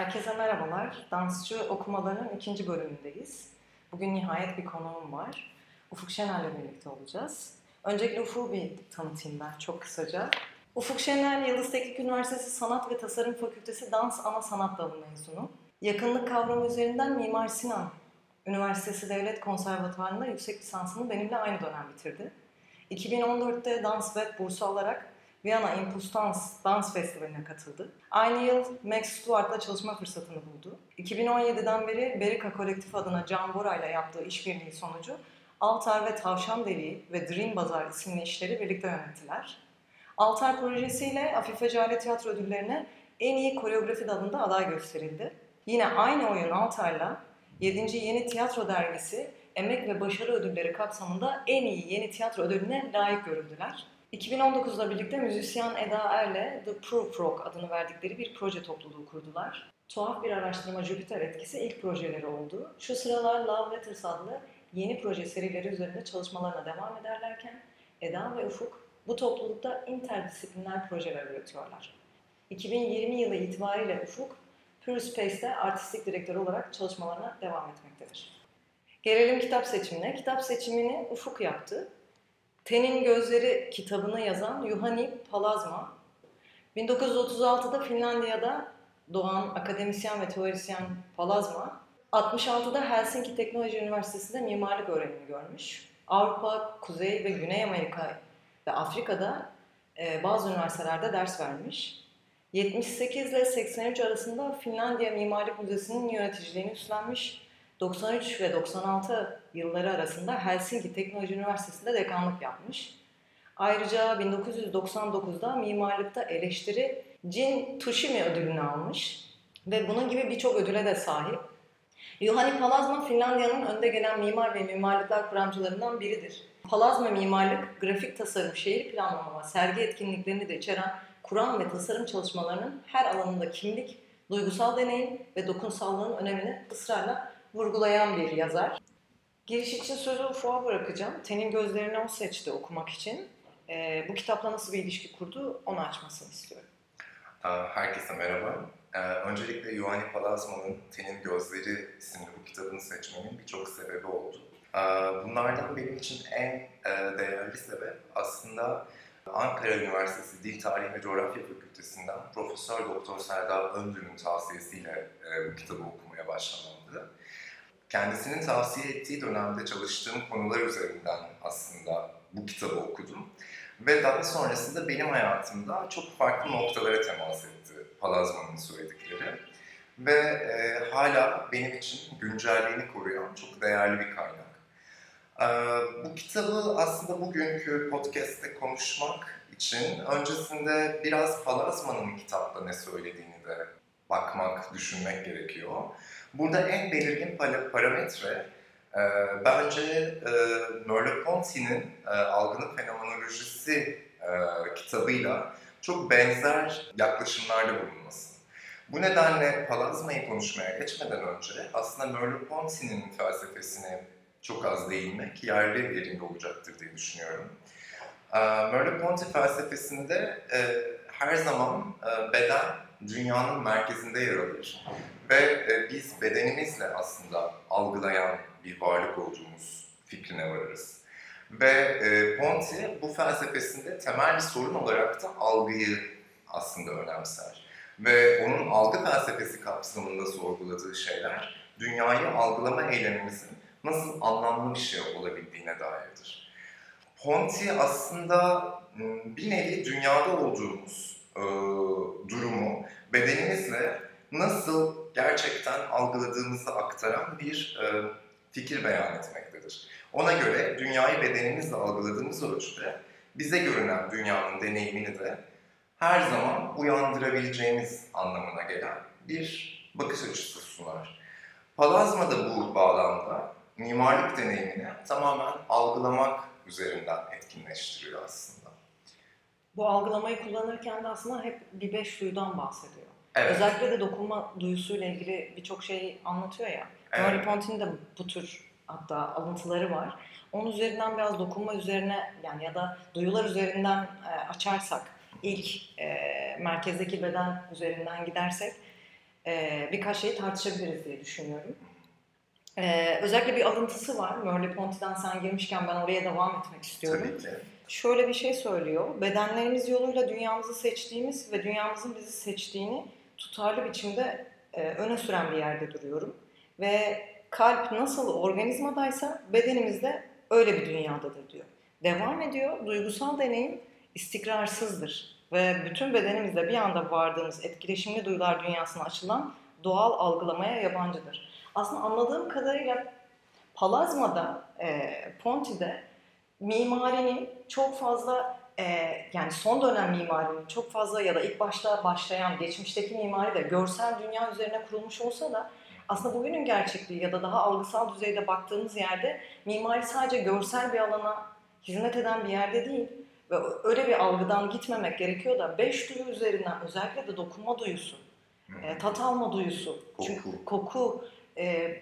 Herkese merhabalar. Dansçı okumalarının ikinci bölümündeyiz. Bugün nihayet bir konuğum var. Ufuk Şener'le birlikte olacağız. Öncelikle Ufuk'u bir tanıtayım ben çok kısaca. Ufuk Şener, Yıldız Teknik Üniversitesi Sanat ve Tasarım Fakültesi Dans Ana Sanat Dalı mezunu. Yakınlık kavramı üzerinden Mimar Sinan Üniversitesi Devlet Konservatuvarı'nda yüksek lisansını benimle aynı dönem bitirdi. 2014'te dans ve bursu alarak Viyana Impuls Dans Dans Festivali'ne katıldı. Aynı yıl Max Stewart'la çalışma fırsatını buldu. 2017'den beri Berika Kolektif adına Can Bora ile yaptığı işbirliği sonucu Altar ve Tavşan Deliği ve Dream Bazar isimli işleri birlikte yönettiler. Altar projesiyle Afife Cale Tiyatro Ödülleri'ne en iyi koreografi dalında aday gösterildi. Yine aynı oyun Altar'la 7. Yeni Tiyatro Dergisi Emek ve Başarı Ödülleri kapsamında en iyi yeni tiyatro ödülüne layık görüldüler. 2019'da birlikte müzisyen Eda Er'le The Proof Rock adını verdikleri bir proje topluluğu kurdular. Tuhaf bir araştırma Jupiter etkisi ilk projeleri oldu. Şu sıralar Love Letters adlı yeni proje serileri üzerinde çalışmalarına devam ederlerken Eda ve Ufuk bu toplulukta interdisipliner projeler üretiyorlar. 2020 yılı itibariyle Ufuk, Pure Space'te artistik direktör olarak çalışmalarına devam etmektedir. Gelelim kitap seçimine. Kitap seçimini Ufuk yaptı. Tenin Gözleri kitabını yazan Juhani Palazma, 1936'da Finlandiya'da doğan akademisyen ve teorisyen Palazma, 66'da Helsinki Teknoloji Üniversitesi'nde mimarlık öğrenimi görmüş. Avrupa, Kuzey ve Güney Amerika ve Afrika'da e, bazı üniversitelerde ders vermiş. 78 ile 83 arasında Finlandiya Mimarlık Müzesi'nin yöneticiliğini üstlenmiş 93 ve 96 yılları arasında Helsinki Teknoloji Üniversitesi'nde dekanlık yapmış. Ayrıca 1999'da mimarlıkta eleştiri Jin Tushimi ödülünü almış ve bunun gibi birçok ödüle de sahip. Juhani Palazma Finlandiya'nın önde gelen mimar ve mimarlıklar kuramcılarından biridir. Palazma mimarlık, grafik tasarım, şehir planlama sergi etkinliklerini de içeren kuram ve tasarım çalışmalarının her alanında kimlik, duygusal deneyim ve dokunsallığın önemini ısrarla vurgulayan bir yazar. Giriş için sözü Ufuk'a bırakacağım. Tenin gözlerini o seçti okumak için. Ee, bu kitapla nasıl bir ilişki kurdu onu açmasını istiyorum. Herkese merhaba. Öncelikle Yuhani Palazman'ın Tenin Gözleri isimli bu kitabını seçmemin birçok sebebi oldu. Bunlardan benim için en değerli sebep aslında Ankara Üniversitesi Dil Tarihi ve Coğrafya Fakültesinden Profesör Doktor Serdar Öndür'ün tavsiyesiyle bu kitabı okumaya başlamamdı kendisinin tavsiye ettiği dönemde çalıştığım konular üzerinden aslında bu kitabı okudum. Ve daha sonrasında benim hayatımda çok farklı noktalara temas etti Palazman'ın söyledikleri. Ve e, hala benim için güncelliğini koruyan çok değerli bir kaynak. E, bu kitabı aslında bugünkü podcast'te konuşmak için öncesinde biraz Palazman'ın kitapta ne söylediğini de bakmak, düşünmek gerekiyor. Burada en belirgin parametre e, bence e, Merleau-Ponty'nin e, Algının Fenomenolojisi e, kitabıyla çok benzer yaklaşımlarda bulunması. Bu nedenle Palazma'yı konuşmaya geçmeden önce aslında Merleau-Ponty'nin felsefesine çok az değinmek yerli yerinde olacaktır diye düşünüyorum. E, Merleau-Ponty felsefesinde e, her zaman e, beden dünyanın merkezinde yer alır. Ve e, biz bedenimizle aslında algılayan bir varlık olduğumuz fikrine varırız. Ve e, Ponty bu felsefesinde temel bir sorun olarak da algıyı aslında önemser. Ve onun algı felsefesi kapsamında sorguladığı şeyler dünyayı algılama eylemimizin nasıl anlamlı bir şey olabildiğine dairdir. Ponty aslında bir nevi dünyada olduğumuz e, durumu bedenimizle nasıl gerçekten algıladığımızı aktaran bir e, fikir beyan etmektedir. Ona göre dünyayı bedenimizle algıladığımız ölçüde bize görünen dünyanın deneyimini de her zaman uyandırabileceğimiz anlamına gelen bir bakış açısı sunar. Palazma da bu bağlamda mimarlık deneyimini tamamen algılamak üzerinden etkinleştiriyor aslında. Bu algılamayı kullanırken de aslında hep bir beş duyudan bahsediyor. Evet. Özellikle de dokunma duyusuyla ilgili birçok şey anlatıyor ya. Evet. Mary Ponty'nin de bu tür hatta alıntıları var. Onun üzerinden biraz dokunma üzerine yani ya da duyular üzerinden e, açarsak ilk e, merkezdeki beden üzerinden gidersek e, birkaç şeyi tartışabiliriz diye düşünüyorum. E, özellikle bir alıntısı var. Merleau-Ponty'den sen girmişken ben oraya devam etmek istiyorum. Tabii ki. Şöyle bir şey söylüyor. Bedenlerimiz yoluyla dünyamızı seçtiğimiz ve dünyamızın bizi seçtiğini tutarlı biçimde e, öne süren bir yerde duruyorum. Ve kalp nasıl organizmadaysa bedenimiz de öyle bir dünyadadır diyor. Devam ediyor. Duygusal deneyim istikrarsızdır. Ve bütün bedenimizde bir anda vardığımız etkileşimli duyular dünyasına açılan doğal algılamaya yabancıdır. Aslında anladığım kadarıyla Palazma'da, e, Ponti'de mimarinin çok fazla e, yani son dönem mimarinin çok fazla ya da ilk başta başlayan geçmişteki mimari de görsel dünya üzerine kurulmuş olsa da aslında bugünün gerçekliği ya da daha algısal düzeyde baktığımız yerde mimari sadece görsel bir alana hizmet eden bir yerde değil ve öyle bir algıdan gitmemek gerekiyor da beş duyu üzerinden özellikle de dokunma duyusu, e, tat alma duyusu, Koku. çünkü koku, e,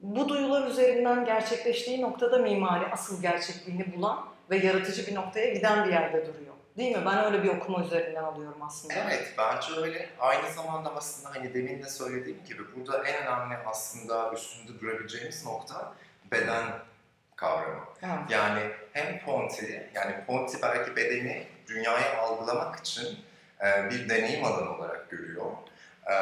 bu duyular üzerinden gerçekleştiği noktada mimari asıl gerçekliğini bulan ve yaratıcı bir noktaya giden bir yerde duruyor. Değil mi? Ben öyle bir okuma üzerinden alıyorum aslında. Evet, bence öyle. Aynı zamanda aslında hani demin de söylediğim gibi burada en önemli aslında üstünde durabileceğimiz nokta beden kavramı. Evet. Yani hem Ponti, yani Ponti belki bedeni dünyayı algılamak için e, bir deneyim alanı olarak görüyor. E,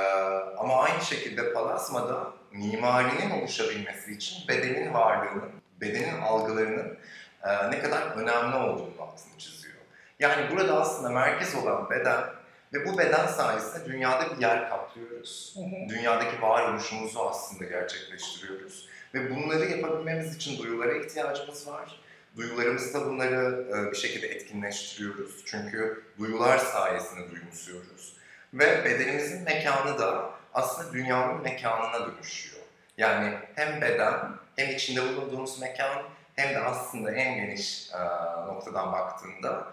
ama aynı şekilde Palazma'da mimarinin oluşabilmesi için bedenin varlığının, bedenin algılarının e, ne kadar önemli olduğunu altını çiziyor. Yani burada aslında merkez olan beden ve bu beden sayesinde dünyada bir yer kaplıyoruz. Dünyadaki varoluşumuzu aslında gerçekleştiriyoruz. Ve bunları yapabilmemiz için duyulara ihtiyacımız var. Duyularımızda bunları e, bir şekilde etkinleştiriyoruz. Çünkü duyular sayesinde duyumsuyoruz. Ve bedenimizin mekanı da aslında dünyanın mekanına dönüşüyor. Yani hem beden, hem içinde bulunduğumuz mekan, hem de aslında en geniş e, noktadan baktığında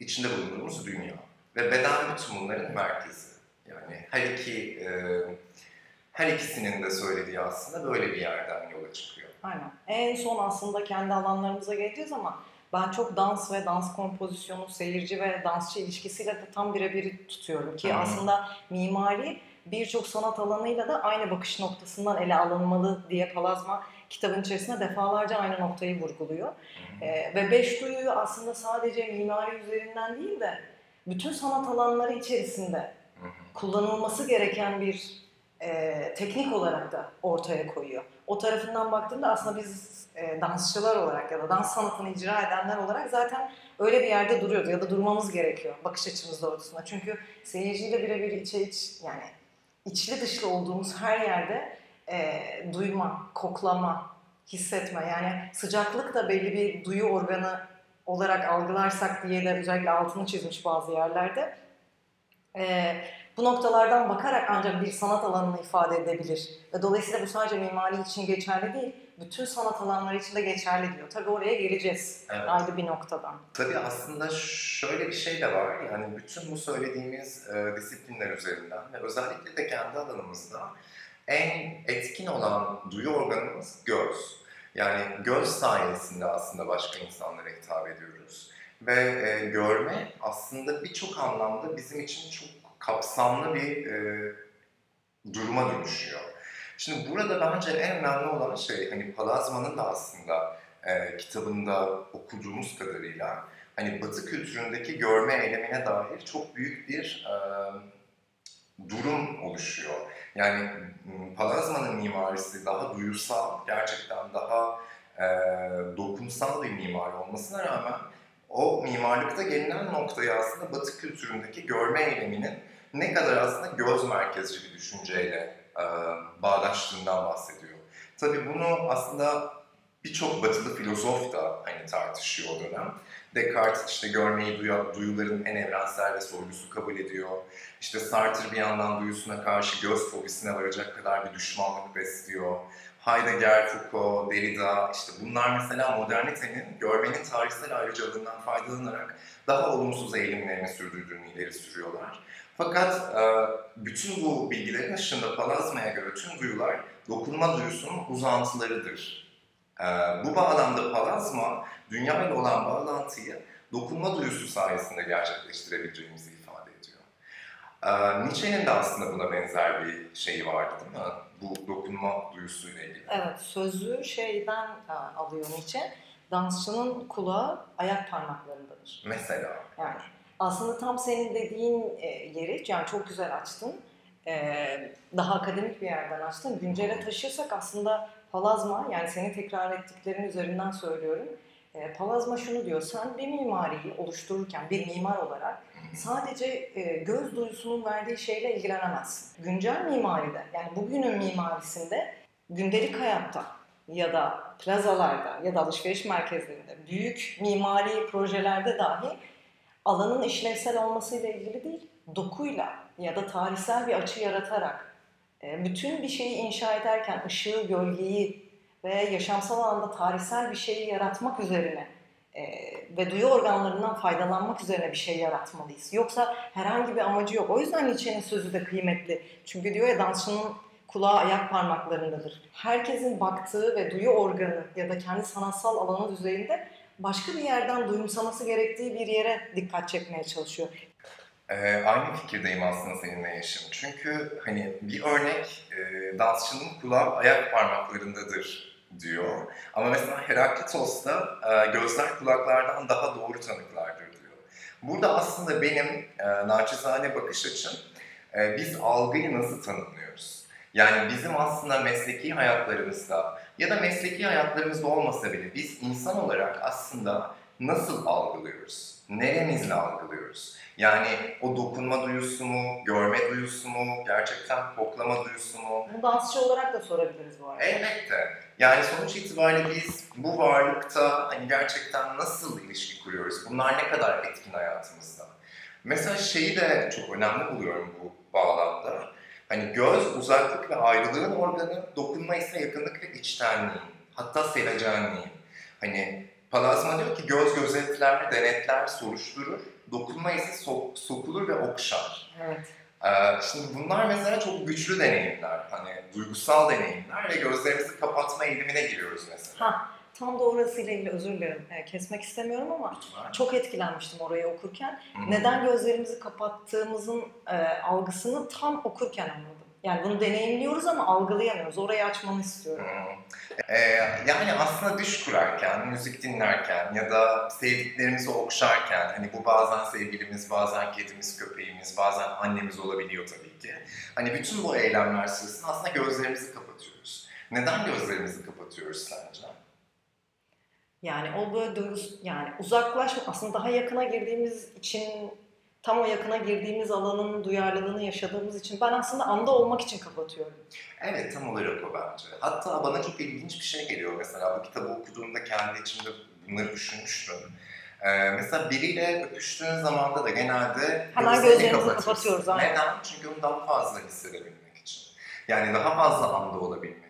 içinde bulunduğumuz dünya. Ve beden bütün bunların merkezi. Yani her iki e, her ikisinin de söylediği aslında böyle bir yerden yola çıkıyor. Aynen. En son aslında kendi alanlarımıza geleceğiz ama ben çok dans ve dans kompozisyonu, seyirci ve dansçı ilişkisiyle de tam birebir tutuyorum ki hı. aslında mimari birçok sanat alanıyla da aynı bakış noktasından ele alınmalı diye Palazma kitabın içerisinde defalarca aynı noktayı vurguluyor. Ee, ve beş duyuyu aslında sadece mimari üzerinden değil de bütün sanat alanları içerisinde kullanılması gereken bir e, teknik olarak da ortaya koyuyor. O tarafından baktığımda aslında biz e, dansçılar olarak ya da dans sanatını icra edenler olarak zaten öyle bir yerde duruyoruz ya da durmamız gerekiyor bakış açımız doğrultusunda. Çünkü seyirciyle birebir içe iç yani içli dışlı olduğumuz her yerde e, duyma, koklama, hissetme yani sıcaklık da belli bir duyu organı olarak algılarsak diye de özellikle altını çizmiş bazı yerlerde. E, bu noktalardan bakarak ancak bir sanat alanını ifade edebilir. Ve dolayısıyla bu sadece mimari için geçerli değil, bütün sanat alanları için de geçerli diyor. Tabii oraya geleceğiz Evet. ayrı bir noktadan. Tabii aslında şöyle bir şey de var. Yani bütün bu söylediğimiz e, disiplinler üzerinden ve özellikle de kendi alanımızda en etkin olan duyu organımız göz. Yani göz sayesinde aslında başka insanlara hitap ediyoruz. Ve e, görme aslında birçok anlamda bizim için çok kapsamlı bir e, duruma dönüşüyor. Şimdi burada bence en önemli olan şey hani Palazma'nın da aslında e, kitabında okuduğumuz kadarıyla hani Batı kültüründeki görme eylemine dair çok büyük bir e, durum oluşuyor. Yani Palazma'nın mimarisi daha duyusal, gerçekten daha e, dokunsal bir mimari olmasına rağmen o mimarlıkta gelinen noktayı aslında Batı kültüründeki görme eyleminin ne kadar aslında göz merkezci bir düşünceyle e, bağdaştığından bahsediyor. Tabii bunu aslında birçok batılı filozof da hani tartışıyor o dönem. Descartes işte görmeyi duya, duyuların en evrensel ve sorgusu kabul ediyor. İşte Sartre bir yandan duyusuna karşı göz fobisine varacak kadar bir düşmanlık besliyor. Heidegger, Foucault, Derrida, işte bunlar mesela modernitenin görmenin tarihsel ayrıcalığından faydalanarak daha olumsuz eğilimlerini sürdürdüğünü ileri sürüyorlar. Fakat e, bütün bu bilgilerin ışığında Palazma'ya göre tüm duyular dokunma duyusunun uzantılarıdır. E, bu bağlamda Palazma, dünya ile olan bağlantıyı dokunma duyusu sayesinde gerçekleştirebileceğimizi ifade ediyor. Ee, Nietzsche'nin de aslında buna benzer bir şeyi vardı değil mi? Bu dokunma duyusuyla ilgili. Evet, sözü şeyden e, alıyor Nietzsche. Dansçının kulağı ayak parmaklarındadır. Mesela. Yani aslında tam senin dediğin e, yeri, yani çok güzel açtın. E, daha akademik bir yerden açtın. Güncele taşırsak aslında palazma, yani senin tekrar ettiklerin üzerinden söylüyorum. E, palazma şunu diyor, sen bir mimariyi oluştururken bir mimar olarak sadece göz duyusunun verdiği şeyle ilgilenemezsin. Güncel mimaride, yani bugünün mimarisinde gündelik hayatta ya da plazalarda ya da alışveriş merkezlerinde büyük mimari projelerde dahi alanın işlevsel olmasıyla ilgili değil, dokuyla ya da tarihsel bir açı yaratarak e, bütün bir şeyi inşa ederken ışığı, gölgeyi ve yaşamsal alanda tarihsel bir şeyi yaratmak üzerine e, ve duyu organlarından faydalanmak üzerine bir şey yaratmalıyız. Yoksa herhangi bir amacı yok. O yüzden Nietzsche'nin sözü de kıymetli. Çünkü diyor ya dansçının kulağı ayak parmaklarındadır. Herkesin baktığı ve duyu organı ya da kendi sanatsal alanı düzeyinde başka bir yerden duyumsaması gerektiği bir yere dikkat çekmeye çalışıyor. Ee, aynı fikirdeyim aslında seninle Yeşim. Çünkü hani bir örnek e, dansçının kulağı ayak parmaklarındadır diyor. Ama mesela Heraklitos'ta e, gözler kulaklardan daha doğru tanıklardır diyor. Burada aslında benim e, naçizane bakış açım e, biz algıyı nasıl tanımlıyoruz? Yani bizim aslında mesleki hayatlarımızda ya da mesleki hayatlarımızda olmasa bile biz insan olarak aslında nasıl algılıyoruz? Neremizle algılıyoruz? Yani o dokunma duyusu mu, görme duyusu mu, gerçekten koklama duyusu mu? Bunu dansçı olarak da sorabiliriz bu arada. Elbette. Yani sonuç itibariyle biz bu varlıkta hani gerçekten nasıl ilişki kuruyoruz? Bunlar ne kadar etkin hayatımızda? Mesela şeyi de çok önemli buluyorum bu bağlamda. Hani göz uzaklık ve ayrılığın organı, dokunma ise yakınlık ve içtenliğin, hatta sevecenliğin. Hani Palazma diyor ki göz gözetler, denetler, soruşturur, dokunma ise so- sokulur ve okşar. Evet. Ee, şimdi bunlar mesela çok güçlü deneyimler, hani duygusal deneyimler ve gözlerimizi kapatma eğilimine giriyoruz mesela. Ha, tam da orasıyla ilgili özür dilerim. e, kesmek istemiyorum ama çok etkilenmiştim orayı okurken. Neden gözlerimizi kapattığımızın e, algısını tam okurken anladım. Yani bunu deneyimliyoruz ama algılayamıyoruz. Orayı açmanı istiyorum. Ee, yani aslında düş kurarken, müzik dinlerken ya da sevdiklerimizi okşarken, hani bu bazen sevgilimiz, bazen kedimiz, köpeğimiz, bazen annemiz olabiliyor tabii ki. Hani bütün bu eylemler sırasında aslında gözlerimizi kapatıyoruz. Neden gözlerimizi kapatıyoruz sence? Yani o böyle duygus, yani uzaklaşma aslında daha yakına girdiğimiz için tam o yakına girdiğimiz alanın duyarlılığını yaşadığımız için ben aslında anda olmak için kapatıyorum. Evet tam olarak o bence. Hatta bana çok ilginç bir şey geliyor mesela bu kitabı okuduğumda kendi içimde bunları düşünmüştüm. Ee, mesela biriyle öpüştüğün zamanda da genelde Hemen gözlerimizi kapatıyoruz, aynen. Neden? Çünkü onu daha fazla hissedebilmek için. Yani daha fazla anda olabilmek.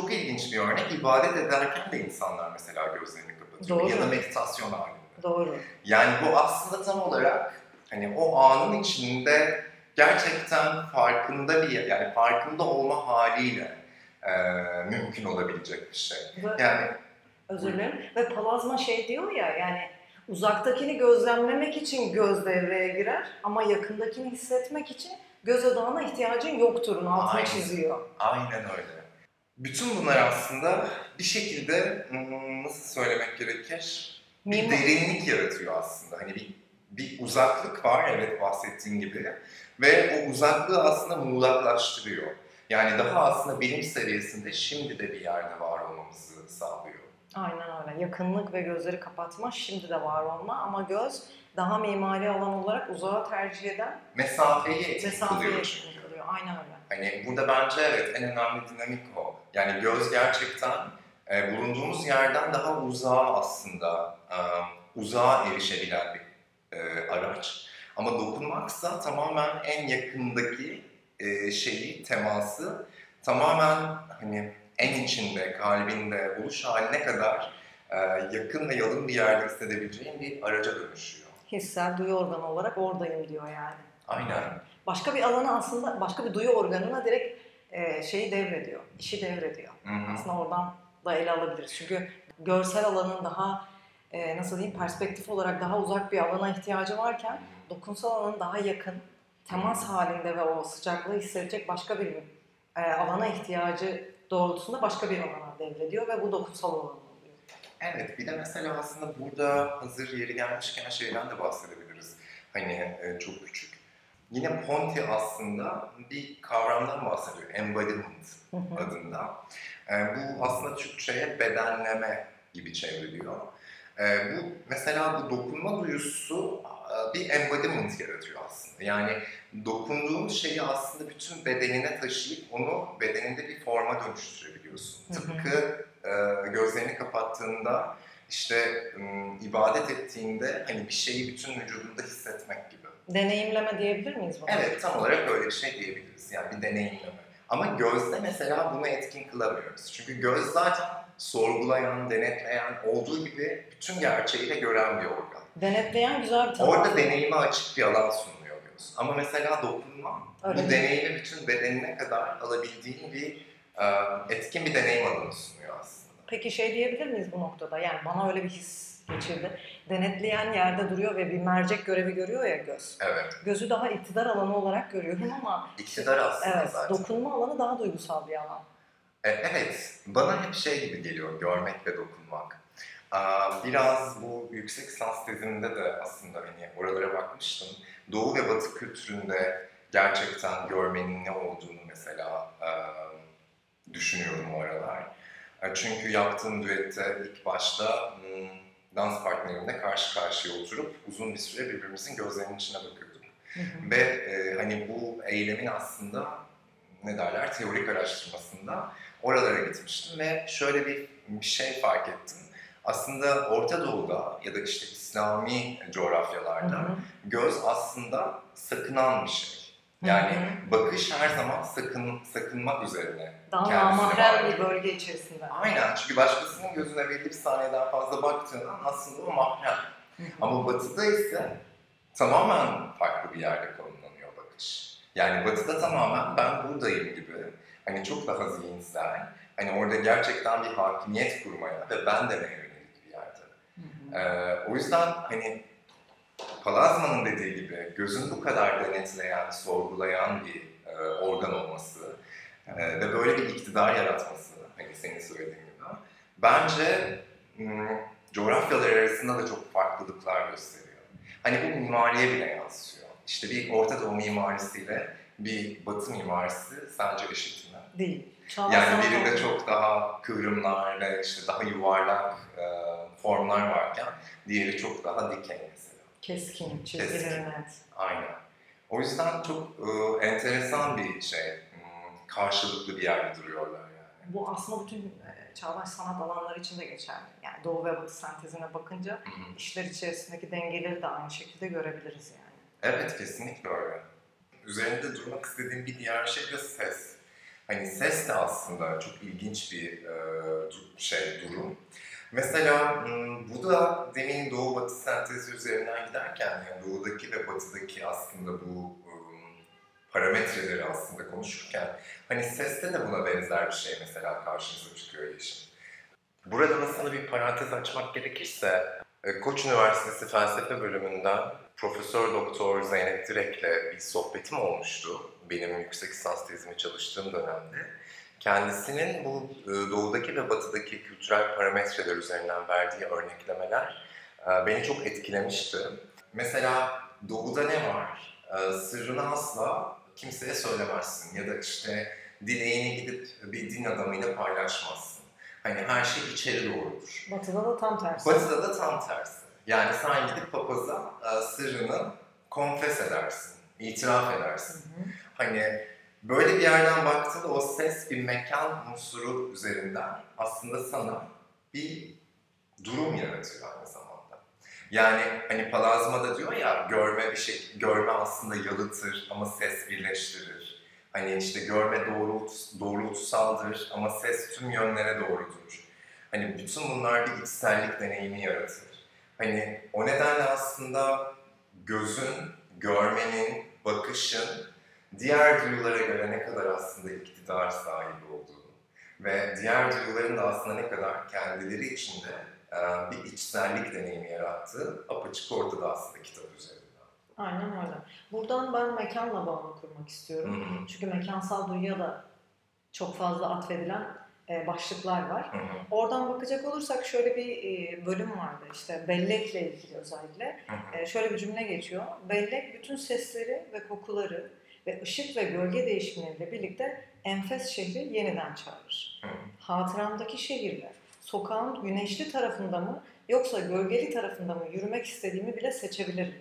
Çok ilginç bir örnek. ibadet ederken de insanlar mesela gözlerini kapatıyor. Doğru. Ya da meditasyon halinde. Doğru. Yani bu aslında tam olarak hani o anın içinde gerçekten farkında bir yani farkında olma haliyle e, mümkün olabilecek bir şey. Ve, Yani özür dilerim. Ve palazma şey diyor ya yani uzaktakini gözlemlemek için göz devreye girer ama yakındakini hissetmek için göz odağına ihtiyacın yoktur. Altını Aynen. çiziyor. aynen öyle. Bütün bunlar aslında bir şekilde hmm, nasıl söylemek gerekir? Bir derinlik yaratıyor aslında. Hani bir, bir uzaklık var evet bahsettiğin gibi. Ve o uzaklığı aslında muğlaklaştırıyor. Yani daha aslında bilim seviyesinde şimdi de bir yerde var olmamızı sağlıyor. Aynen öyle. Yakınlık ve gözleri kapatma şimdi de var olma ama göz daha mimari alan olarak uzağı tercih eden Mesafeyi kılıyor yakın çünkü. kılıyor. Aynen öyle. Hani burada bence evet en önemli dinamik o. Yani göz gerçekten e, bulunduğumuz yerden daha uzağa aslında e, uzağa erişebilen bir e, araç. Ama dokunmaksa tamamen en yakındaki e, şeyi, teması tamamen hani en içinde, kalbinde, oluş haline kadar e, yakın ve yalın bir yerde hissedebileceğin bir araca dönüşüyor. Hissel duyu organı olarak oradayım diyor yani. Aynen. Başka bir alana aslında başka bir duyu organına direkt e, şeyi devrediyor. işi devrediyor. Hı hı. Aslında oradan da ele alabiliriz. Çünkü görsel alanın daha e, nasıl diyeyim perspektif olarak daha uzak bir alana ihtiyacı varken dokunsal alanın daha yakın temas halinde ve o sıcaklığı hissedecek başka bir e, alana ihtiyacı doğrultusunda başka bir alana devrediyor ve bu dokunsal alan oluyor. Evet, bir de mesela aslında burada hazır yeri gelmişken şeyden de bahsedebiliriz. Hani e, çok küçük. Yine Ponti aslında bir kavramdan bahsediyor, embodiment adında. E, bu aslında Türkçe'ye bedenleme gibi çevriliyor. E, bu mesela bu dokunma duyusu e, bir embodiment yaratıyor aslında. Yani dokunduğun şeyi aslında bütün bedenine taşıyıp onu bedeninde bir forma dönüştürebiliyorsun. Hı hı. Tıpkı e, gözlerini kapattığında işte m, ibadet ettiğinde hani bir şeyi bütün vücudunda hissetmek gibi. Deneyimleme diyebilir miyiz buna? Evet tam olarak öyle bir şey diyebiliriz. Yani bir deneyimleme. Ama gözde mesela bunu etkin kılamıyoruz. Çünkü göz zaten sorgulayan, denetleyen, olduğu gibi bütün gerçeğiyle gören bir organ. Denetleyen güzel bir tanım. Orada deneyime açık bir alan sunuyor göz. Ama mesela dokunma Öyle bu deneyimi bütün bedenine kadar alabildiğin bir etkin bir deneyim alanı sunuyor aslında. Peki şey diyebilir miyiz bu noktada? Yani bana öyle bir his geçirdi. Denetleyen yerde duruyor ve bir mercek görevi görüyor ya göz. Evet. Gözü daha iktidar alanı olarak görüyorum ama İktidar aslında evet, zaten. dokunma alanı daha duygusal bir alan. E, Evet, bana hep şey gibi geliyor, görmek ve dokunmak. Biraz bu yüksek lisans tezimde de aslında hani oralara bakmıştım. Doğu ve Batı kültüründe gerçekten görmenin ne olduğunu mesela e, düşünüyorum o aralar. E, Çünkü yaptığım düette ilk başta hmm, dans partnerimle karşı karşıya oturup uzun bir süre birbirimizin gözlerinin içine bakıyorduk. Hı hı. Ve e, hani bu eylemin aslında ne derler teorik araştırmasında oralara gitmiştim ve şöyle bir, bir şey fark ettim. Aslında Orta Doğu'da ya da işte İslami Hı coğrafyalarda hı. göz aslında sakınan bir şey. Yani Hı bakış her zaman sakın sakınmak üzerine. Daha bağlı. bir bölge içerisinde. Aynen çünkü başkasının gözüne belli bir saniyeden fazla baktığında aslında o mahrem. Ama batıda ise tamamen farklı bir yerde konumlanıyor bakış. Yani batıda tamamen ben buradayım gibi. Hani çok daha zihinsel. Hani orada gerçekten bir hakimiyet kurmaya ve ben demeye yönelik bir yerde. Hı hı. Ee, o yüzden hani Palazman'ın dediği gibi gözün bu kadar denetleyen, sorgulayan bir e, organ olması e, ve böyle bir iktidar yaratması, hani senin söylediğin gibi, bence m, coğrafyalar arasında da çok farklılıklar gösteriyor. Hani bu mimariye bile yansıyor. İşte bir Orta Doğu mimarisiyle bir Batı mimarisi sence eşit mi? Değil. Çağlar Yani birinde çok daha kıvrımlar ve işte daha yuvarlak e, formlar varken diğeri çok daha dikey. Keskin, çizgileri Keskin. net. Aynen. O yüzden çok e, enteresan bir şey. Hmm, Karşılıklı bir yerde duruyorlar yani. Bu aslında bütün e, çağdaş sanat alanları için de geçerli. Yani Doğu ve Batı sentezine bakınca Hı hı. işler içerisindeki dengeleri de aynı şekilde görebiliriz yani. Evet kesinlikle öyle. Üzerinde durmak istediğim bir diğer şey de ses. Hani ses de aslında çok ilginç bir e, şey durum. Mesela bu da demin Doğu Batı sentezi üzerinden giderken yani Doğu'daki ve Batı'daki aslında bu parametreleri aslında konuşurken hani seste de buna benzer bir şey mesela karşımıza çıkıyor Yeşim. Burada aslında bir parantez açmak gerekirse e, Koç Üniversitesi Felsefe Bölümünden Profesör Doktor Zeynep Direk'le bir sohbetim olmuştu. Benim yüksek lisans tezimi çalıştığım dönemde. Kendisinin bu e, doğudaki ve batıdaki kültürel parametreler üzerinden verdiği örneklemeler e, beni çok etkilemişti. Mesela doğuda ne var? E, Sırrını asla kimseye söylemezsin ya da işte dileğini gidip bir din adamıyla paylaşmazsın. Hani her şey içeri doğrudur. Batı'da da tam tersi. Batı'da da tam tersi. Yani sen gidip papaza sırrını konfes edersin, itiraf Hı edersin. hı. Hani böyle bir yerden baktığında o ses bir mekan unsuru üzerinden aslında sana bir durum yaratıyor aynı zamanda. Yani hani Palazma'da diyor ya görme bir şey, görme aslında yalıtır ama ses birleştirir. Hani işte görme doğru, doğrultusaldır ama ses tüm yönlere doğrudur. Hani bütün bunlar bir içsellik deneyimi yaratır. Hani o nedenle aslında gözün, görmenin, bakışın diğer duyulara göre ne kadar aslında iktidar sahibi olduğunu ve diğer duyuların da aslında ne kadar kendileri içinde e, bir içsellik deneyimi yarattığı apaçık ortada aslında kitap üzerinden. Aynen öyle. Buradan ben mekanla bağını kurmak istiyorum. Çünkü mekansal duyuya da çok fazla atfedilen e, başlıklar var. Hı hı. Oradan bakacak olursak şöyle bir e, bölüm vardı işte bellekle ilgili özellikle. Hı hı. Şöyle bir cümle geçiyor. Bellek bütün sesleri ve kokuları ve ışık ve gölge değişimleriyle birlikte enfes şehri yeniden çağırır. Hatıramdaki şehirler sokağın güneşli tarafında mı yoksa gölgeli tarafında mı yürümek istediğimi bile seçebilirim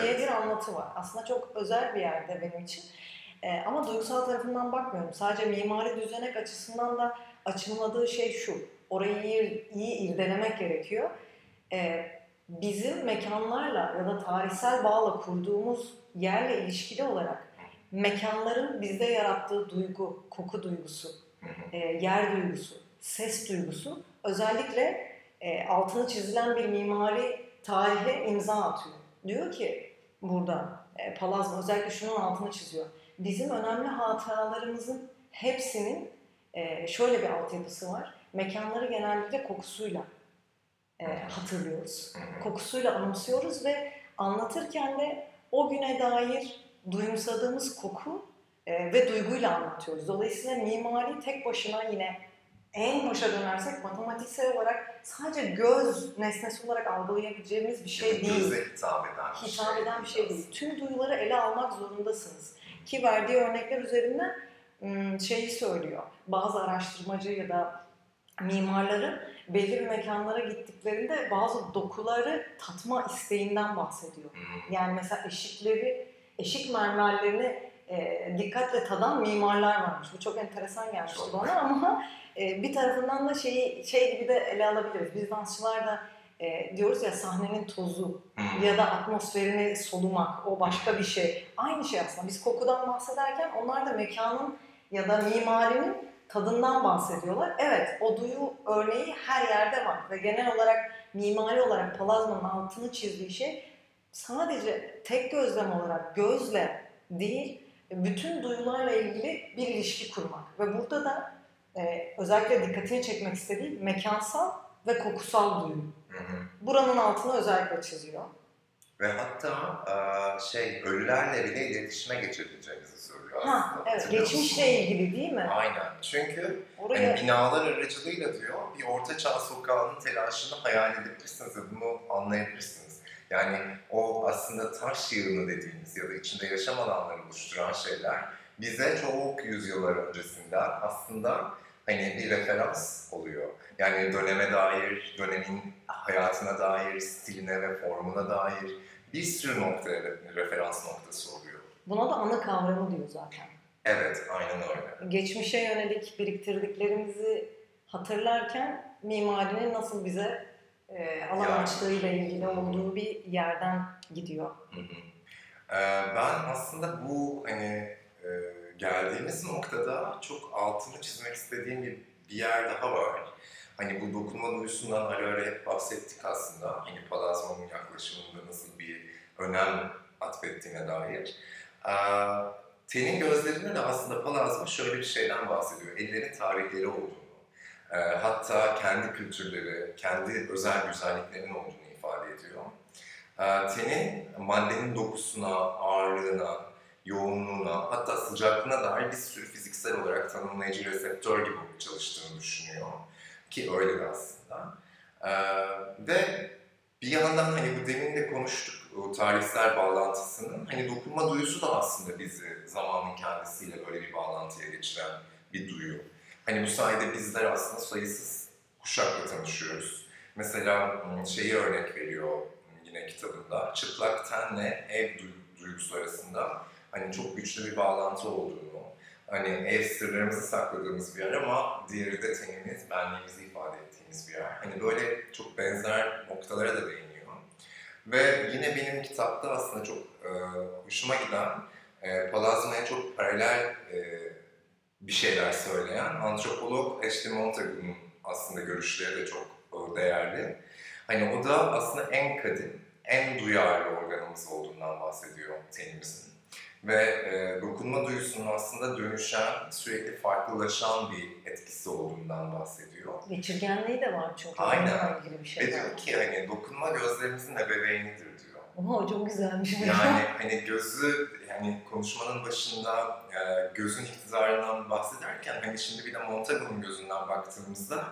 diye Evet. bir anlatı var. Aslında çok özel bir yerde benim için. Ee, ama duygusal tarafından bakmıyorum. Sadece mimari düzenek açısından da açımladığı şey şu. Orayı iyi, iyi irdelemek gerekiyor. Ee, bizim mekanlarla ya da tarihsel bağla kurduğumuz yerle ilişkili olarak mekanların bizde yarattığı duygu, koku duygusu, e, yer duygusu, ses duygusu özellikle e, altını çizilen bir mimari tarihe imza atıyor. Diyor ki burada e, Palazzo özellikle şunun altını çiziyor. Bizim önemli hatıralarımızın hepsinin e, şöyle bir altyapısı var. Mekanları genellikle kokusuyla e, hatırlıyoruz. Kokusuyla anımsıyoruz ve anlatırken de o güne dair duyumsadığımız koku e, ve duyguyla anlatıyoruz. Dolayısıyla mimari tek başına yine en başa dönersek matematiksel olarak sadece göz nesnesi olarak algılayabileceğimiz bir şey değil. Göze hitap eden bir Hitap şey. eden bir şey değil. Tüm duyuları ele almak zorundasınız. Ki verdiği örnekler üzerinden şeyi söylüyor. Bazı araştırmacı ya da mimarların belli bir mekanlara gittiklerinde bazı dokuları tatma isteğinden bahsediyor. Yani mesela eşikleri, eşik mermerlerini e, dikkatle tadan mimarlar varmış. Bu çok enteresan gelmişti bana ama e, bir tarafından da şeyi şey gibi de ele alabiliriz. Biz dansçılar da e, diyoruz ya sahnenin tozu hı. ya da atmosferini solumak o başka bir şey. Aynı şey aslında. Biz kokudan bahsederken onlar da mekanın ya da mimarinin tadından bahsediyorlar. Evet o duyu örneği her yerde var ve genel olarak mimari olarak Palazzo'nun altını çizdiği şey sadece tek gözlem olarak gözle değil bütün duyularla ilgili bir ilişki kurmak. Ve burada da e, özellikle dikkatini çekmek istediği mekansal ve kokusal duyu. Hı hı. Buranın altını özellikle çiziyor. Ve hatta eee, şey ölülerle bile iletişime geçebileceğimizi söylüyor Ha, aslında. evet, geçmişle ilgili değil mi? Aynen. Çünkü Oraya hani binalar aracılığıyla diyor bir ortaçağ sokağının telaşını hayal edebilirsiniz ve bunu anlayabilirsiniz. Yani o aslında taş yığını dediğimiz ya da içinde yaşam alanları oluşturan şeyler bize çok yüzyıllar öncesinden aslında hani bir referans oluyor. Yani döneme dair, dönemin hayatına dair, stiline ve formuna dair bir sürü noktaya referans noktası oluyor. buna da anı kavramı diyor zaten. Evet, aynen öyle. Geçmişe yönelik biriktirdiklerimizi hatırlarken mimarinin nasıl bize e, alan Yani. açtığıyla ilgili olduğu bir yerden gidiyor. Hı hı. Ee, ben aslında bu hani e, geldiğimiz noktada çok altını çizmek istediğim bir, bir yer daha var. Hani bu dokunma duyusundan ara ara hep bahsettik aslında. Hani Palazzo'nun yaklaşımında nasıl bir önem atfettiğine dair. Ee, tenin gözlerinde de aslında Palazzo şöyle bir şeyden bahsediyor. Ellerin tarihleri olduğunu. Ee, hatta kendi kültürleri, kendi özel güzelliklerinin olduğunu ifade ediyor. Ee, Tenin maddenin dokusuna, ağırlığına, yoğunluğuna, hatta sıcaklığına dair bir sürü fiziksel olarak tanımlayıcı reseptör gibi çalıştığını düşünüyor. Ki öyle de aslında. Ee, ve bir yandan hani bu demin de konuştuk o tarihsel bağlantısının hani dokunma duyusu da aslında bizi zamanın kendisiyle böyle bir bağlantıya geçiren bir duyu. Hani bu sayede bizler aslında sayısız kuşakla tanışıyoruz. Mesela şeyi örnek veriyor yine kitabında. Çıplak tenle ev duy- duygusu arasında hani çok güçlü bir bağlantı olduğunu, hani ev sırlarımızı sakladığımız bir yer ama diğeri de tenimiz, benliğimizi ifade ettiğimiz bir yer. Hani böyle çok benzer noktalara da değiniyor. Ve yine benim kitapta aslında çok e, hoşuma giden, e, Palazzo'ya çok paralel e, bir şeyler söyleyen antropolog Ashley Montagu'nun aslında görüşleri de çok değerli. Hani o da aslında en kadim, en duyarlı organımız olduğundan bahsediyor tenimizin. Ve e, dokunma duyusunun aslında dönüşen, sürekli farklılaşan bir etkisi olduğundan bahsediyor. Geçirgenliği de var çok. Aynen. İlgili bir Ve şeyler. diyor ki hani dokunma gözlerimizin ebeveynidir diyor. Oha çok güzelmiş. Yani hani gözü yani konuşmanın başında e, gözün iktidarından bahsederken hani şimdi bir de Montagu'nun gözünden baktığımızda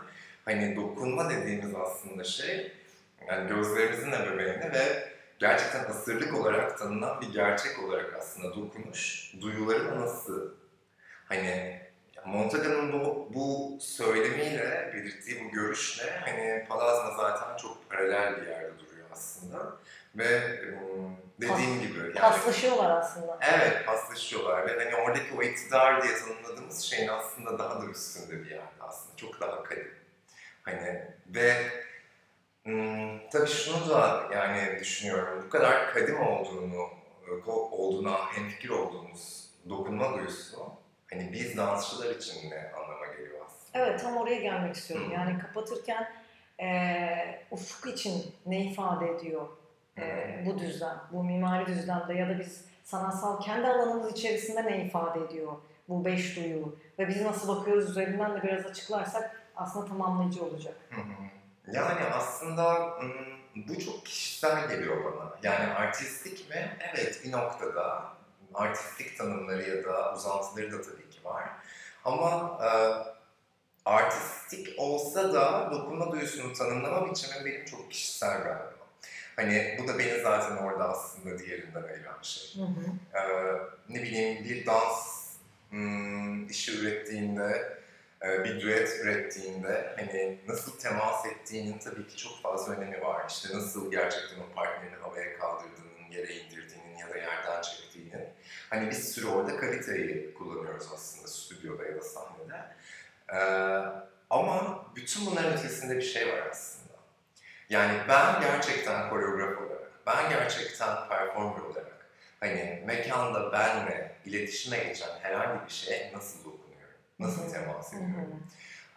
hani dokunma dediğimiz aslında şey yani gözlerimizin ebeveyni ve gerçekten asırlık olarak tanınan bir gerçek olarak aslında dokunuş duyuların nasıl hani Montagu'nun bu, bu söylemiyle, belirttiği bu görüşle hani Palazma zaten çok paralel bir yerde duruyor aslında. Ve dediğim gibi yani Paslaşıyorlar aslında. evet paslaşıyorlar ve hani oradaki o iktidar diye tanımladığımız şeyin aslında daha da üstünde bir yerde aslında. Çok daha kadim. Hani ve ım, tabii şunu da yani düşünüyorum. Bu kadar kadim olduğunu, e, olduğuna hemfikir olduğumuz dokunma duyusu hani biz dansçılar için ne anlama geliyor aslında? Evet tam oraya gelmek istiyorum. Hı. Yani kapatırken eee, ufuk için ne ifade ediyor eee, bu düzlem, bu mimari düzlemde ya da biz sanatsal kendi alanımız içerisinde ne ifade ediyor bu beş duyu ve biz nasıl bakıyoruz üzerinden de biraz açıklarsak aslında tamamlayıcı olacak. Yani aslında bu çok kişisel geliyor bana. Yani artistik mi? Evet bir noktada artistik tanımları ya da uzantıları da tabii ki var. Ama e, artistik olsa da dokunma duyusunu tanımlama biçimi benim çok kişisel galiba. Hani bu da beni zaten orada aslında diğerinden ayıran şey. Hı hı. Ee, ne bileyim bir dans hmm, işi ürettiğinde, e, bir düet ürettiğinde hani nasıl temas ettiğinin tabii ki çok fazla önemi var. İşte nasıl gerçekten o partnerini havaya kaldırdığının, yere indirdiğinin ya da yerden çektiğinin. Hani bir sürü orada kaliteyi kullanıyoruz aslında stüdyoda ya da sahnede. Ee, ama bütün bunların ötesinde bir şey var aslında. Yani ben gerçekten koreograf olarak, ben gerçekten performer olarak hani mekanda benle iletişime geçen herhangi bir şeye nasıl dokunuyorum, nasıl temas ediyorum?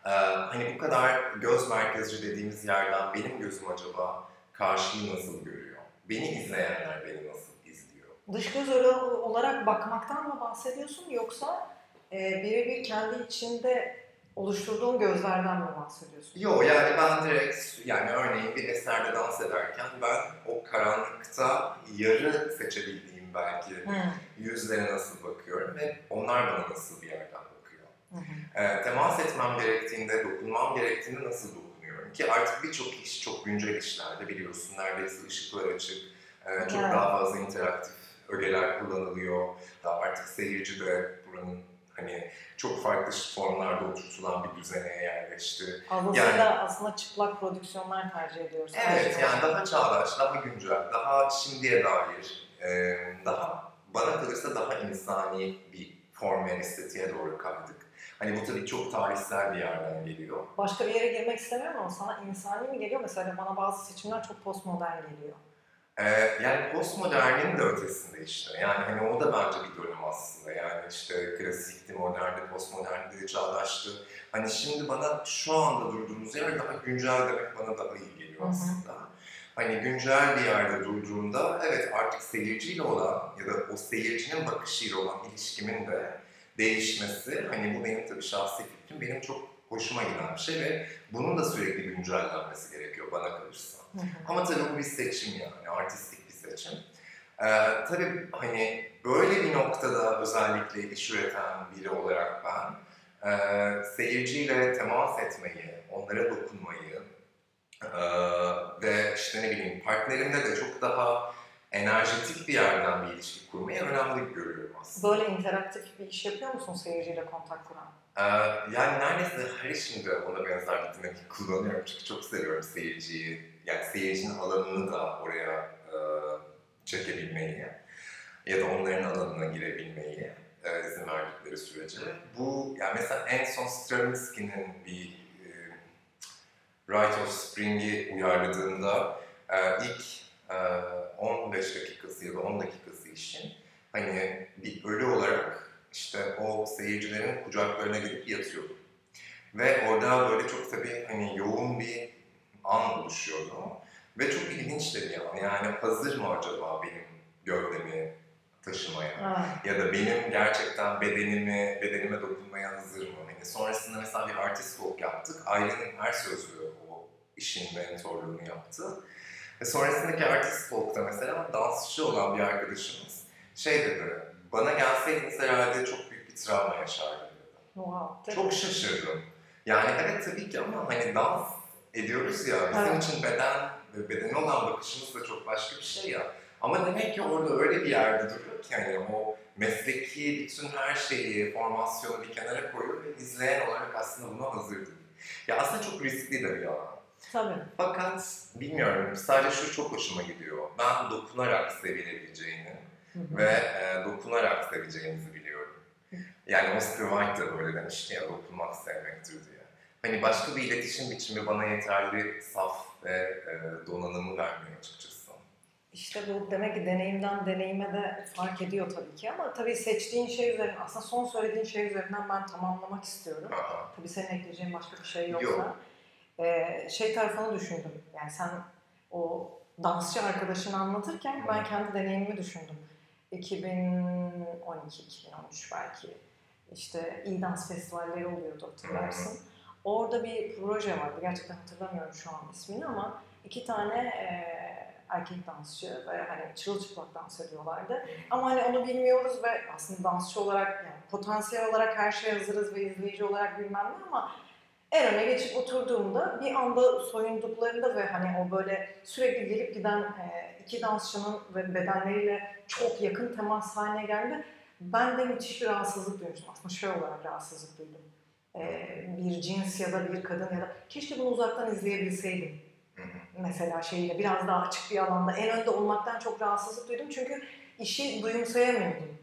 Ee, hani bu kadar göz merkezci dediğimiz yerden benim gözüm acaba karşıyı nasıl görüyor? Beni izleyenler beni nasıl izliyor? Dış göz olarak bakmaktan mı bahsediyorsun yoksa e, birebir kendi içinde oluşturduğun gözlerden mi bahsediyorsun? Yo yani ben direkt yani örneğin bir eserde dans ederken ben o karanlıkta yarı seçebildiğim belki Hı. yüzlere nasıl bakıyorum ve onlar bana nasıl bir yerden bakıyor. Hı. Ee, temas etmem gerektiğinde, dokunmam gerektiğinde nasıl dokunuyorum? Ki artık birçok iş çok güncel işlerde biliyorsun neredeyse ışıklar açık, e, çok Evet. daha fazla interaktif ögeler kullanılıyor. Daha artık seyirci de buranın hani çok farklı formlarda oturtulan bir düzene yerleşti. Fazlasıyla Yani- aslında çıplak prodüksiyonlar tercih ediyoruz. Evet yani daha çağdaş, daha güncel, daha şimdiye dair, daha bana kalırsa daha insani bir form ve estetiğe doğru kaydık. Hani bu tabii çok tarihsel bir yerden geliyor. Başka bir yere girmek istemiyorum ama sana insani mi geliyor? Mesela bana bazı seçimler çok postmodern geliyor. Ee, yani postmodernin de ötesinde işte. Yani hani o da bence bir dönem aslında. Yani işte klasikti, moderndi, postmoderndi, çağdaştı. Hani şimdi bana şu anda durduğumuz yer daha güncel demek bana daha iyi geliyor Hı hı. aslında. Hani güncel bir yerde durduğumda evet artık seyirciyle olan ya da o seyircinin bakışıyla olan ilişkimin de değişmesi, hani bu benim tabii şahsi fikrim, benim çok hoşuma giden bir şey ve bunun da sürekli güncellenmesi gerekiyor bana kalırsa. Hı hı. Ama tabii bu bir seçim yani, artistik bir seçim. Ee, tabii hani böyle bir noktada özellikle iş üreten biri olarak ben e, seyirciyle temas etmeyi, onlara dokunmayı e, ve işte ne bileyim partnerimle de çok daha enerjetik bir yerden bir ilişki kurmayı önemli görüyorum aslında. Böyle interaktif bir iş yapıyor musun seyirciyle kontak kuran? Yani neredeyse her işimde ona benzer bir dinamik kullanıyorum çünkü çok seviyorum seyirciyi. Yani seyircinin alanını da oraya e, çekebilmeyi ya da onların alanına girebilmeyi e, izin verdikleri sürece. Bu yani mesela en son Stravinsky'nin bir e, Rite of Spring'i uyarladığında e, ilk e, 15 dakikası ya da 10 dakikası işin hani bir ölü olarak işte o seyircilerin kucaklarına gidip yatıyordu. Ve orada böyle çok tabii hani yoğun bir an oluşuyordu. Ve çok ilginç de bir an. Yani hazır mı acaba benim gövdemi taşımaya? Ha. Ya da benim gerçekten bedenimi, bedenime dokunmaya hazır mı? Hani sonrasında mesela bir artist walk yaptık. Ailenin her sözlü o işin mentorluğunu yaptı. Ve sonrasındaki artist folk'ta mesela dansçı olan bir arkadaşımız şey dedi, bana gelseydiniz herhalde çok büyük bir travma yaşardım. Wow. Çok şaşırdım. Yani evet tabii ki ama hani dans ediyoruz ya, bizim Evet. için beden ve bedene olan bakışımız da çok başka bir şey ya. Ama demek ki orada öyle bir yerde duruyor ki hani o mesleki bütün her şeyi, formasyonu bir kenara koyuyor ve izleyen olarak aslında buna hazır. Ya aslında çok riskli de bir alan. Tabii. Fakat bilmiyorum, sadece şu çok hoşuma gidiyor. Ben dokunarak sevilebileceğini. Ve e, dokunarak seveceğimizi biliyorum. Yani Oscar Wilde de böyle demişti ya, dokunmak sevmektir diye. Hani başka bir iletişim biçimi bana yeterli saf ve e, donanımı vermiyor açıkçası. İşte bu demek ki deneyimden deneyime de fark ediyor tabii ki ama tabii seçtiğin şey üzerinden, aslında son söylediğin şey üzerinden ben tamamlamak istiyorum. Aha. Tabii senin ekleyeceğin başka bir şey yoksa. Yok. Ee, şey tarafını düşündüm. Yani sen o dansçı arkadaşını anlatırken ben kendi deneyimimi düşündüm. 2012-2013 belki işte iyi dans festivalleri oluyordu hatırlarsın. Orada bir proje vardı. Gerçekten hatırlamıyorum şu an ismini ama iki tane eee, erkek dansçı ve hani çırılçıplak dans ediyorlardı. Ama hani onu bilmiyoruz ve aslında dansçı olarak yani potansiyel olarak her şeye hazırız ve izleyici olarak bilmem ne ama en öne geçip oturduğumda bir anda soyunduklarında ve hani o böyle sürekli gelip giden e, iki dansçının ve bedenleriyle çok yakın temas haline geldi. Ben de müthiş bir rahatsızlık duymuştum. Aslında şöyle olarak rahatsızlık duydum. E, bir cins ya da bir kadın ya da keşke bunu uzaktan izleyebilseydim. Mesela şeyle biraz daha açık bir alanda en önde olmaktan çok rahatsızlık duydum. Çünkü işi duyumsayamıyordum.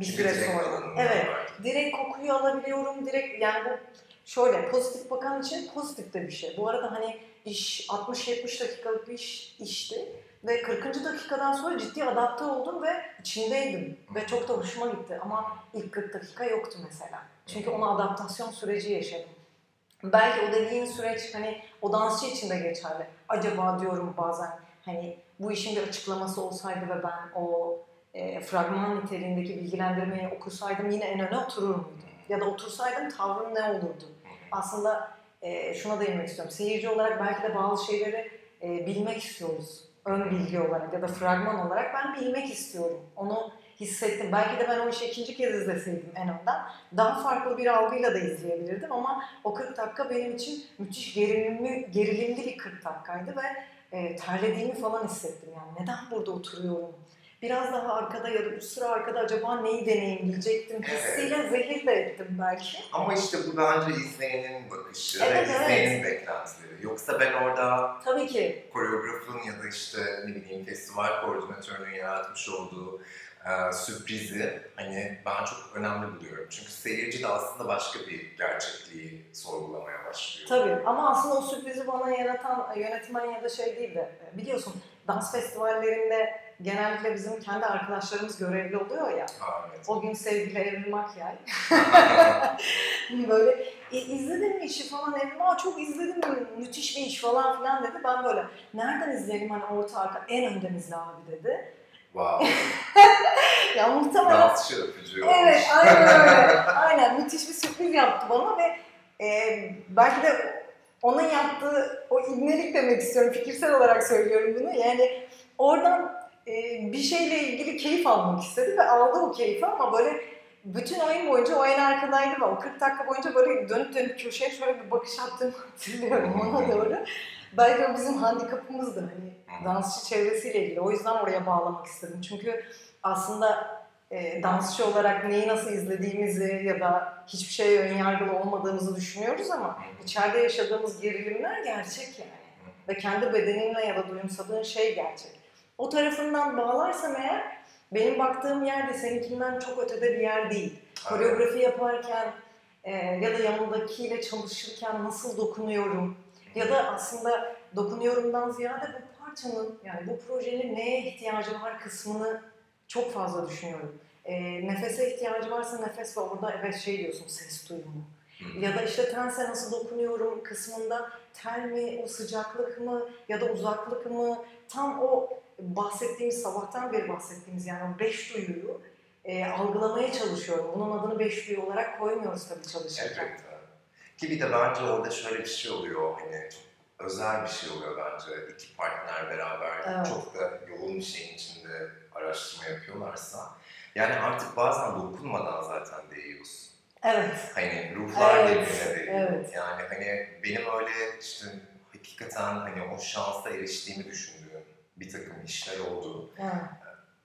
Bir süre sonra. Evet. Direkt kokuyu alabiliyorum. Direkt yani bu şöyle pozitif bakan için pozitif de bir şey. Bu arada hani iş 60-70 dakikalık bir iş, işti. Ve 40. dakikadan sonra ciddi adapte oldum ve içindeydim. Ve çok da hoşuma gitti. Ama ilk 40 dakika yoktu mesela. Çünkü ona adaptasyon süreci yaşadım. Belki o dediğin süreç hani o dansçı için de geçerli. Acaba diyorum bazen hani bu işin bir açıklaması olsaydı ve ben o e, fragman niteliğindeki bilgilendirmeyi okusaydım yine en öne oturur muydum? Ya da otursaydım tavrım ne olurdu? Aslında e, şuna değinmek istiyorum. Seyirci olarak belki de bazı şeyleri e, bilmek istiyoruz. Ön bilgi olarak ya da fragman olarak ben bilmek istiyorum. Onu hissettim. Belki de ben o işi ikinci kez izleseydim en önden daha farklı bir algıyla da izleyebilirdim ama o 40 dakika benim için müthiş gerilimli, gerilimli bir 40 dakikaydı ve e, terlediğimi falan hissettim yani. Neden burada oturuyorum? Biraz daha arkada ya da bu sıra arkada acaba neyi deneyimleyecektim hissiyle zehir de ettim belki. Ama işte bu bence izleyenin bakışı Evet, ve evet. izleyenin beklentileri. Yoksa ben orada Tabii ki. koreografın ya da işte ne bileyim festival koordinatörünün yaratmış olduğu e, sürprizi hani ben çok önemli buluyorum. Çünkü seyirci de aslında başka bir gerçekliği sorgulamaya başlıyor. Tabii ama aslında o sürprizi bana yaratan yönetmen ya da şey değil de e, biliyorsun dans festivallerinde genellikle bizim kendi arkadaşlarımız görevli oluyor ya. Ha, evet. O gün sevgili Evrim Makyay böyle e, izledin mi işi falan Evrim? Aa çok izledim müthiş bir iş falan filan dedi. Ben böyle nereden izleyelim hani orta arka en önden izle abi dedi. wow. Ya muhtemelen Dansçı öpücüğü Evet, olmuş. aynen öyle. aynen, müthiş bir sürpriz yaptı bana ve e, belki de onun yaptığı o ibnelik demek istiyorum, fikirsel olarak söylüyorum bunu. Yani oradan e, bir şeyle ilgili keyif almak istedi ve aldı o keyfi ama böyle bütün oyun boyunca o en arkadaydı ve o 40 dakika boyunca böyle dönüp dönüp köşeye şöyle bir bakış attığımı hatırlıyorum ona doğru. Belki o bizim handikapımızdı hani dansçı çevresiyle ilgili. O yüzden oraya bağlamak istedim. Çünkü aslında e, dansçı olarak neyi nasıl izlediğimizi ya da hiçbir şeye önyargılı olmadığımızı düşünüyoruz ama içeride yaşadığımız gerilimler gerçek yani. Ve kendi bedeninle ya da duyumsadığın şey gerçek. O tarafından bağlarsam eğer benim baktığım yer de seninkinden çok ötede bir yer değil. Koreografi yaparken e, ya da yanındakiyle çalışırken nasıl dokunuyorum ya da aslında dokunuyorumdan ziyade bu parçanın yani bu projenin neye ihtiyacı var kısmını çok fazla düşünüyorum. E, nefese ihtiyacı varsa nefes ve orada evet şey diyorsun ses duyumu. Ya da işte tense nasıl dokunuyorum kısmında tel mi, o sıcaklık mı ya da uzaklık mı tam o bahsettiğimiz sabahtan beri bahsettiğimiz yani o beş duyuyu e, algılamaya çalışıyorum. Bunun adını beş duyu olarak koymuyoruz tabii çalışırken. Evet. Ki bir de bence orada şöyle bir şey oluyor hani çok özel bir şey oluyor bence. İki partner beraber Evet. çok da yoğun bir şeyin içinde araştırma yapıyorlarsa. Yani artık bazen dokunmadan zaten değiyoruz. Evet. Hani ruhlar Evet, birbirine değiyor. evet. Yani hani benim öyle işte hakikaten hani o şansa eriştiğimi düşündüğüm bir takım işler oldu.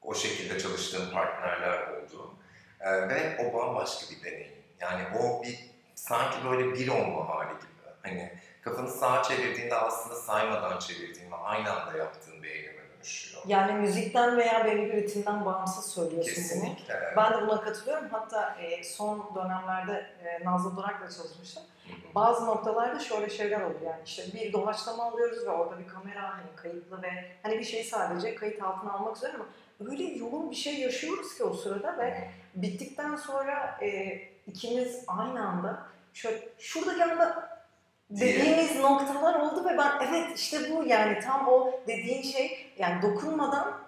O şekilde çalıştığım partnerler oldu. Ee, ve o bambaşka bir deneyim. Yani o bir sanki böyle bir olma hali gibi. Hani kafanı sağa çevirdiğinde aslında saymadan çevirdiğin ve aynı anda yaptığın bir eyleme dönüşüyor. Yani müzikten veya belli bir ritimden bağımsız söylüyorsun bunu. Kesinlikle. Ben de buna katılıyorum. Hatta e, son dönemlerde e, Nazlı Durak'la çalışmıştım. Hı hı. Bazı noktalarda şöyle şeyler oluyor. Yani işte bir doğaçlama alıyoruz ve orada bir kamera hani kayıtlı ve hani bir şeyi sadece kayıt altına almak üzere ama öyle yoğun bir şey yaşıyoruz ki o sırada ve bittikten sonra e, ikimiz aynı anda şöyle şuradaki anda dediğimiz noktalar oldu ve ben evet işte bu yani tam o dediğin şey yani dokunmadan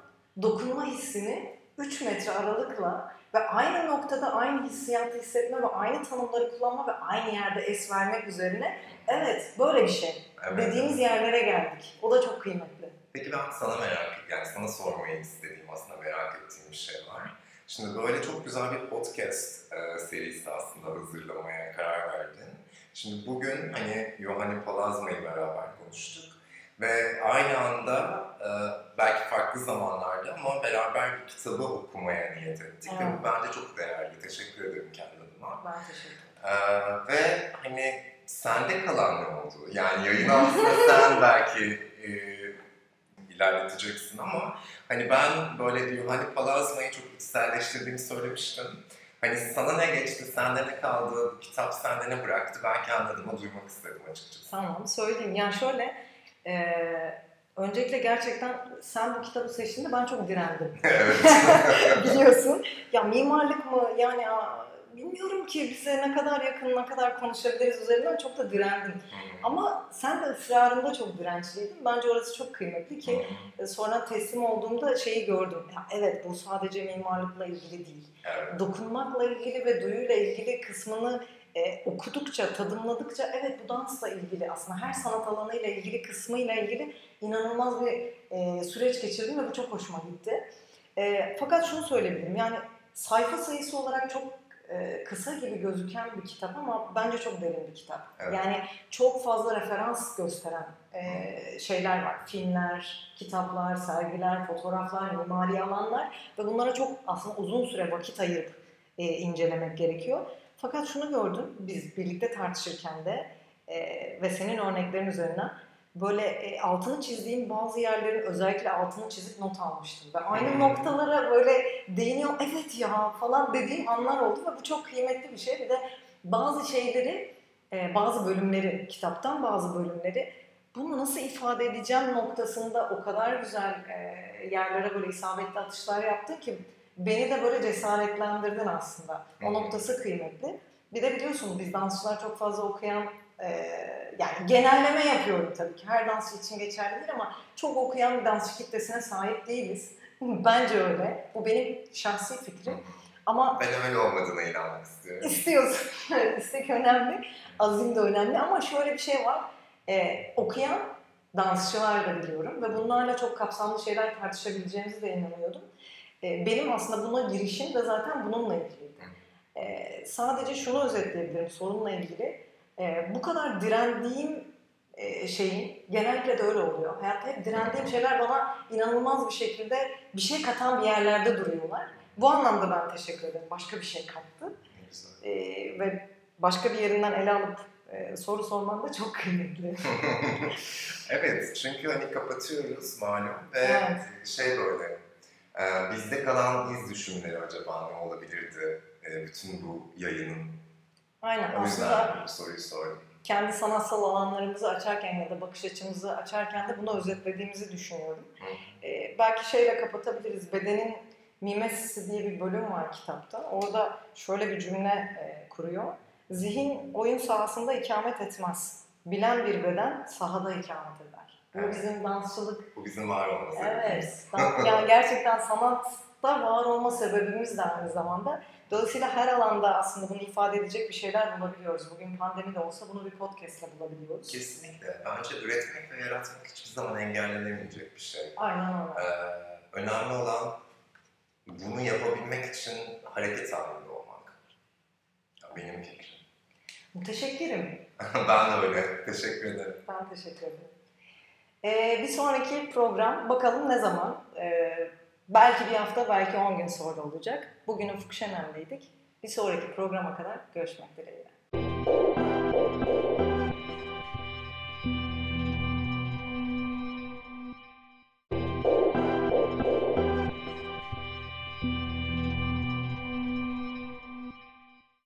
dokunma hissini 3 metre aralıkla ve aynı noktada aynı hissiyatı hissetme ve aynı tanımları kullanma ve aynı yerde es vermek üzerine evet böyle bir şey. Evet. Dediğimiz yerlere geldik. O da çok kıymetli. Peki ben sana merak yani sana sormayı istediğim aslında merak ettiğim bir şey var. Şimdi böyle çok güzel bir podcast e, serisi aslında hazırlamaya karar verdin. Şimdi bugün hani Yohani Palazma'yı beraber konuştuk. Ve aynı anda e, belki farklı zamanlarda ama beraber bir kitabı okumaya niyet ettik. Ve Evet. bu bence çok değerli. Teşekkür ederim kendi adıma. Ben teşekkür ederim. Ee, ve hani sende kalan ne oldu? Yani yayını aslında sen belki e, ilerleteceksin ama hani ben böyle diyor hani Palazma'yı çok içselleştirdiğimi söylemiştim. Hani sana ne geçti, sende ne kaldı, kitap sende ne bıraktı ben kendi adıma duymak istedim açıkçası. Tamam söyleyeyim. Yani şöyle e, öncelikle gerçekten sen bu kitabı seçtiğinde ben çok direndim. evet. Biliyorsun. Ya mimarlık mı yani bilmiyorum ki bize ne kadar yakın ne kadar konuşabiliriz üzerinden çok da direndim. Ama sen de ısrarında çok dirençliydin. Bence orası çok kıymetli ki e, sonra teslim olduğumda şeyi gördüm. Ya evet bu sadece mimarlıkla ilgili değil. evet. Dokunmakla ilgili ve duyuyla ilgili kısmını e, okudukça, tadımladıkça evet bu dansla ilgili aslında her sanat alanıyla ilgili kısmıyla ilgili inanılmaz bir e, süreç geçirdim ve bu çok hoşuma gitti. E, fakat şunu söyleyebilirim yani sayfa sayısı olarak çok e, kısa gibi gözüken bir kitap ama bence çok derin bir kitap. Evet. Yani çok fazla referans gösteren e, şeyler var. Filmler, kitaplar, sergiler, fotoğraflar, mimari alanlar ve bunlara çok aslında uzun süre vakit ayırıp e, incelemek gerekiyor. Fakat şunu gördüm biz birlikte tartışırken de e, ve senin örneklerin üzerinden böyle e, altını çizdiğim bazı yerlerin özellikle altını çizip not almıştım. Ve aynı Hmm. noktalara böyle değiniyor evet ya falan dediğim anlar oldu ve bu çok kıymetli bir şey. Bir de bazı şeyleri, e, bazı bölümleri, kitaptan bazı bölümleri bunu nasıl ifade edeceğim noktasında o kadar güzel e, yerlere böyle isabetli atışlar yaptın ki beni de böyle cesaretlendirdin aslında. O hı. noktası kıymetli. Bir de biliyorsun biz dansçılar çok fazla okuyan e, yani genelleme yapıyorum tabii ki. Her dansçı için geçerli değil ama çok okuyan bir dansçı kitlesine sahip değiliz. Bence öyle. Bu benim şahsi fikrim. Ama Ben öyle olmadığına inanmak istiyorum. istiyorsun. İstek önemli, azim de önemli ama şöyle bir şey var. Ee, okuyan dansçılar da biliyorum ve bunlarla çok kapsamlı şeyler tartışabileceğimizi de inanıyordum. Ee, benim aslında buna girişim de zaten bununla ilgiliydi. Ee, sadece şunu özetleyebilirim sorunla ilgili. Ee, bu kadar direndiğim e, şeyin genellikle de öyle oluyor. Hayatta hep direndiğim şeyler bana inanılmaz bir şekilde bir şey katan bir yerlerde duruyorlar. Bu anlamda ben teşekkür ederim. Başka bir şey kattı. Ee, ve başka bir yerinden ele alıp e, soru sorman da çok kıymetli. evet çünkü hani kapatıyoruz malum ve Evet. şey böyle e, bizde kalan iz düşümleri acaba ne olabilirdi e, bütün bu yayının Aynen o aslında yüzden bu soruyu sordum. kendi sanatsal alanlarımızı açarken ya da bakış açımızı açarken de bunu özetlediğimizi düşünüyorum. Hı. Ee, belki şeyle kapatabiliriz. Bedenin mimesisi diye bir bölüm var kitapta. Orada şöyle bir cümle e, kuruyor. Zihin oyun sahasında ikamet etmez. Bilen bir beden sahada ikamet eder. Bu Evet. bizim dansçılık Bu bizim var olmamız. Evet. Dan- yani gerçekten sanat Sanatta var olma sebebimiz de aynı zamanda. Dolayısıyla her alanda aslında bunu ifade edecek bir şeyler bulabiliyoruz. Bugün pandemi de olsa bunu bir podcastle bulabiliyoruz. Kesinlikle. Bence üretmek ve yaratmak hiçbir zaman engellenemeyecek bir şey. Aynen öyle. Ee, önemli olan bunu yapabilmek için hareket halinde olmak. Ya benim fikrim. Müteşekkirim. ben de öyle. Teşekkür ederim. Ben teşekkür ederim. Ee, bir sonraki program bakalım ne zaman? Ee, belki bir hafta, belki 10 gün sonra olacak. Bugün Ufuk. Bir sonraki programa kadar görüşmek dileğiyle.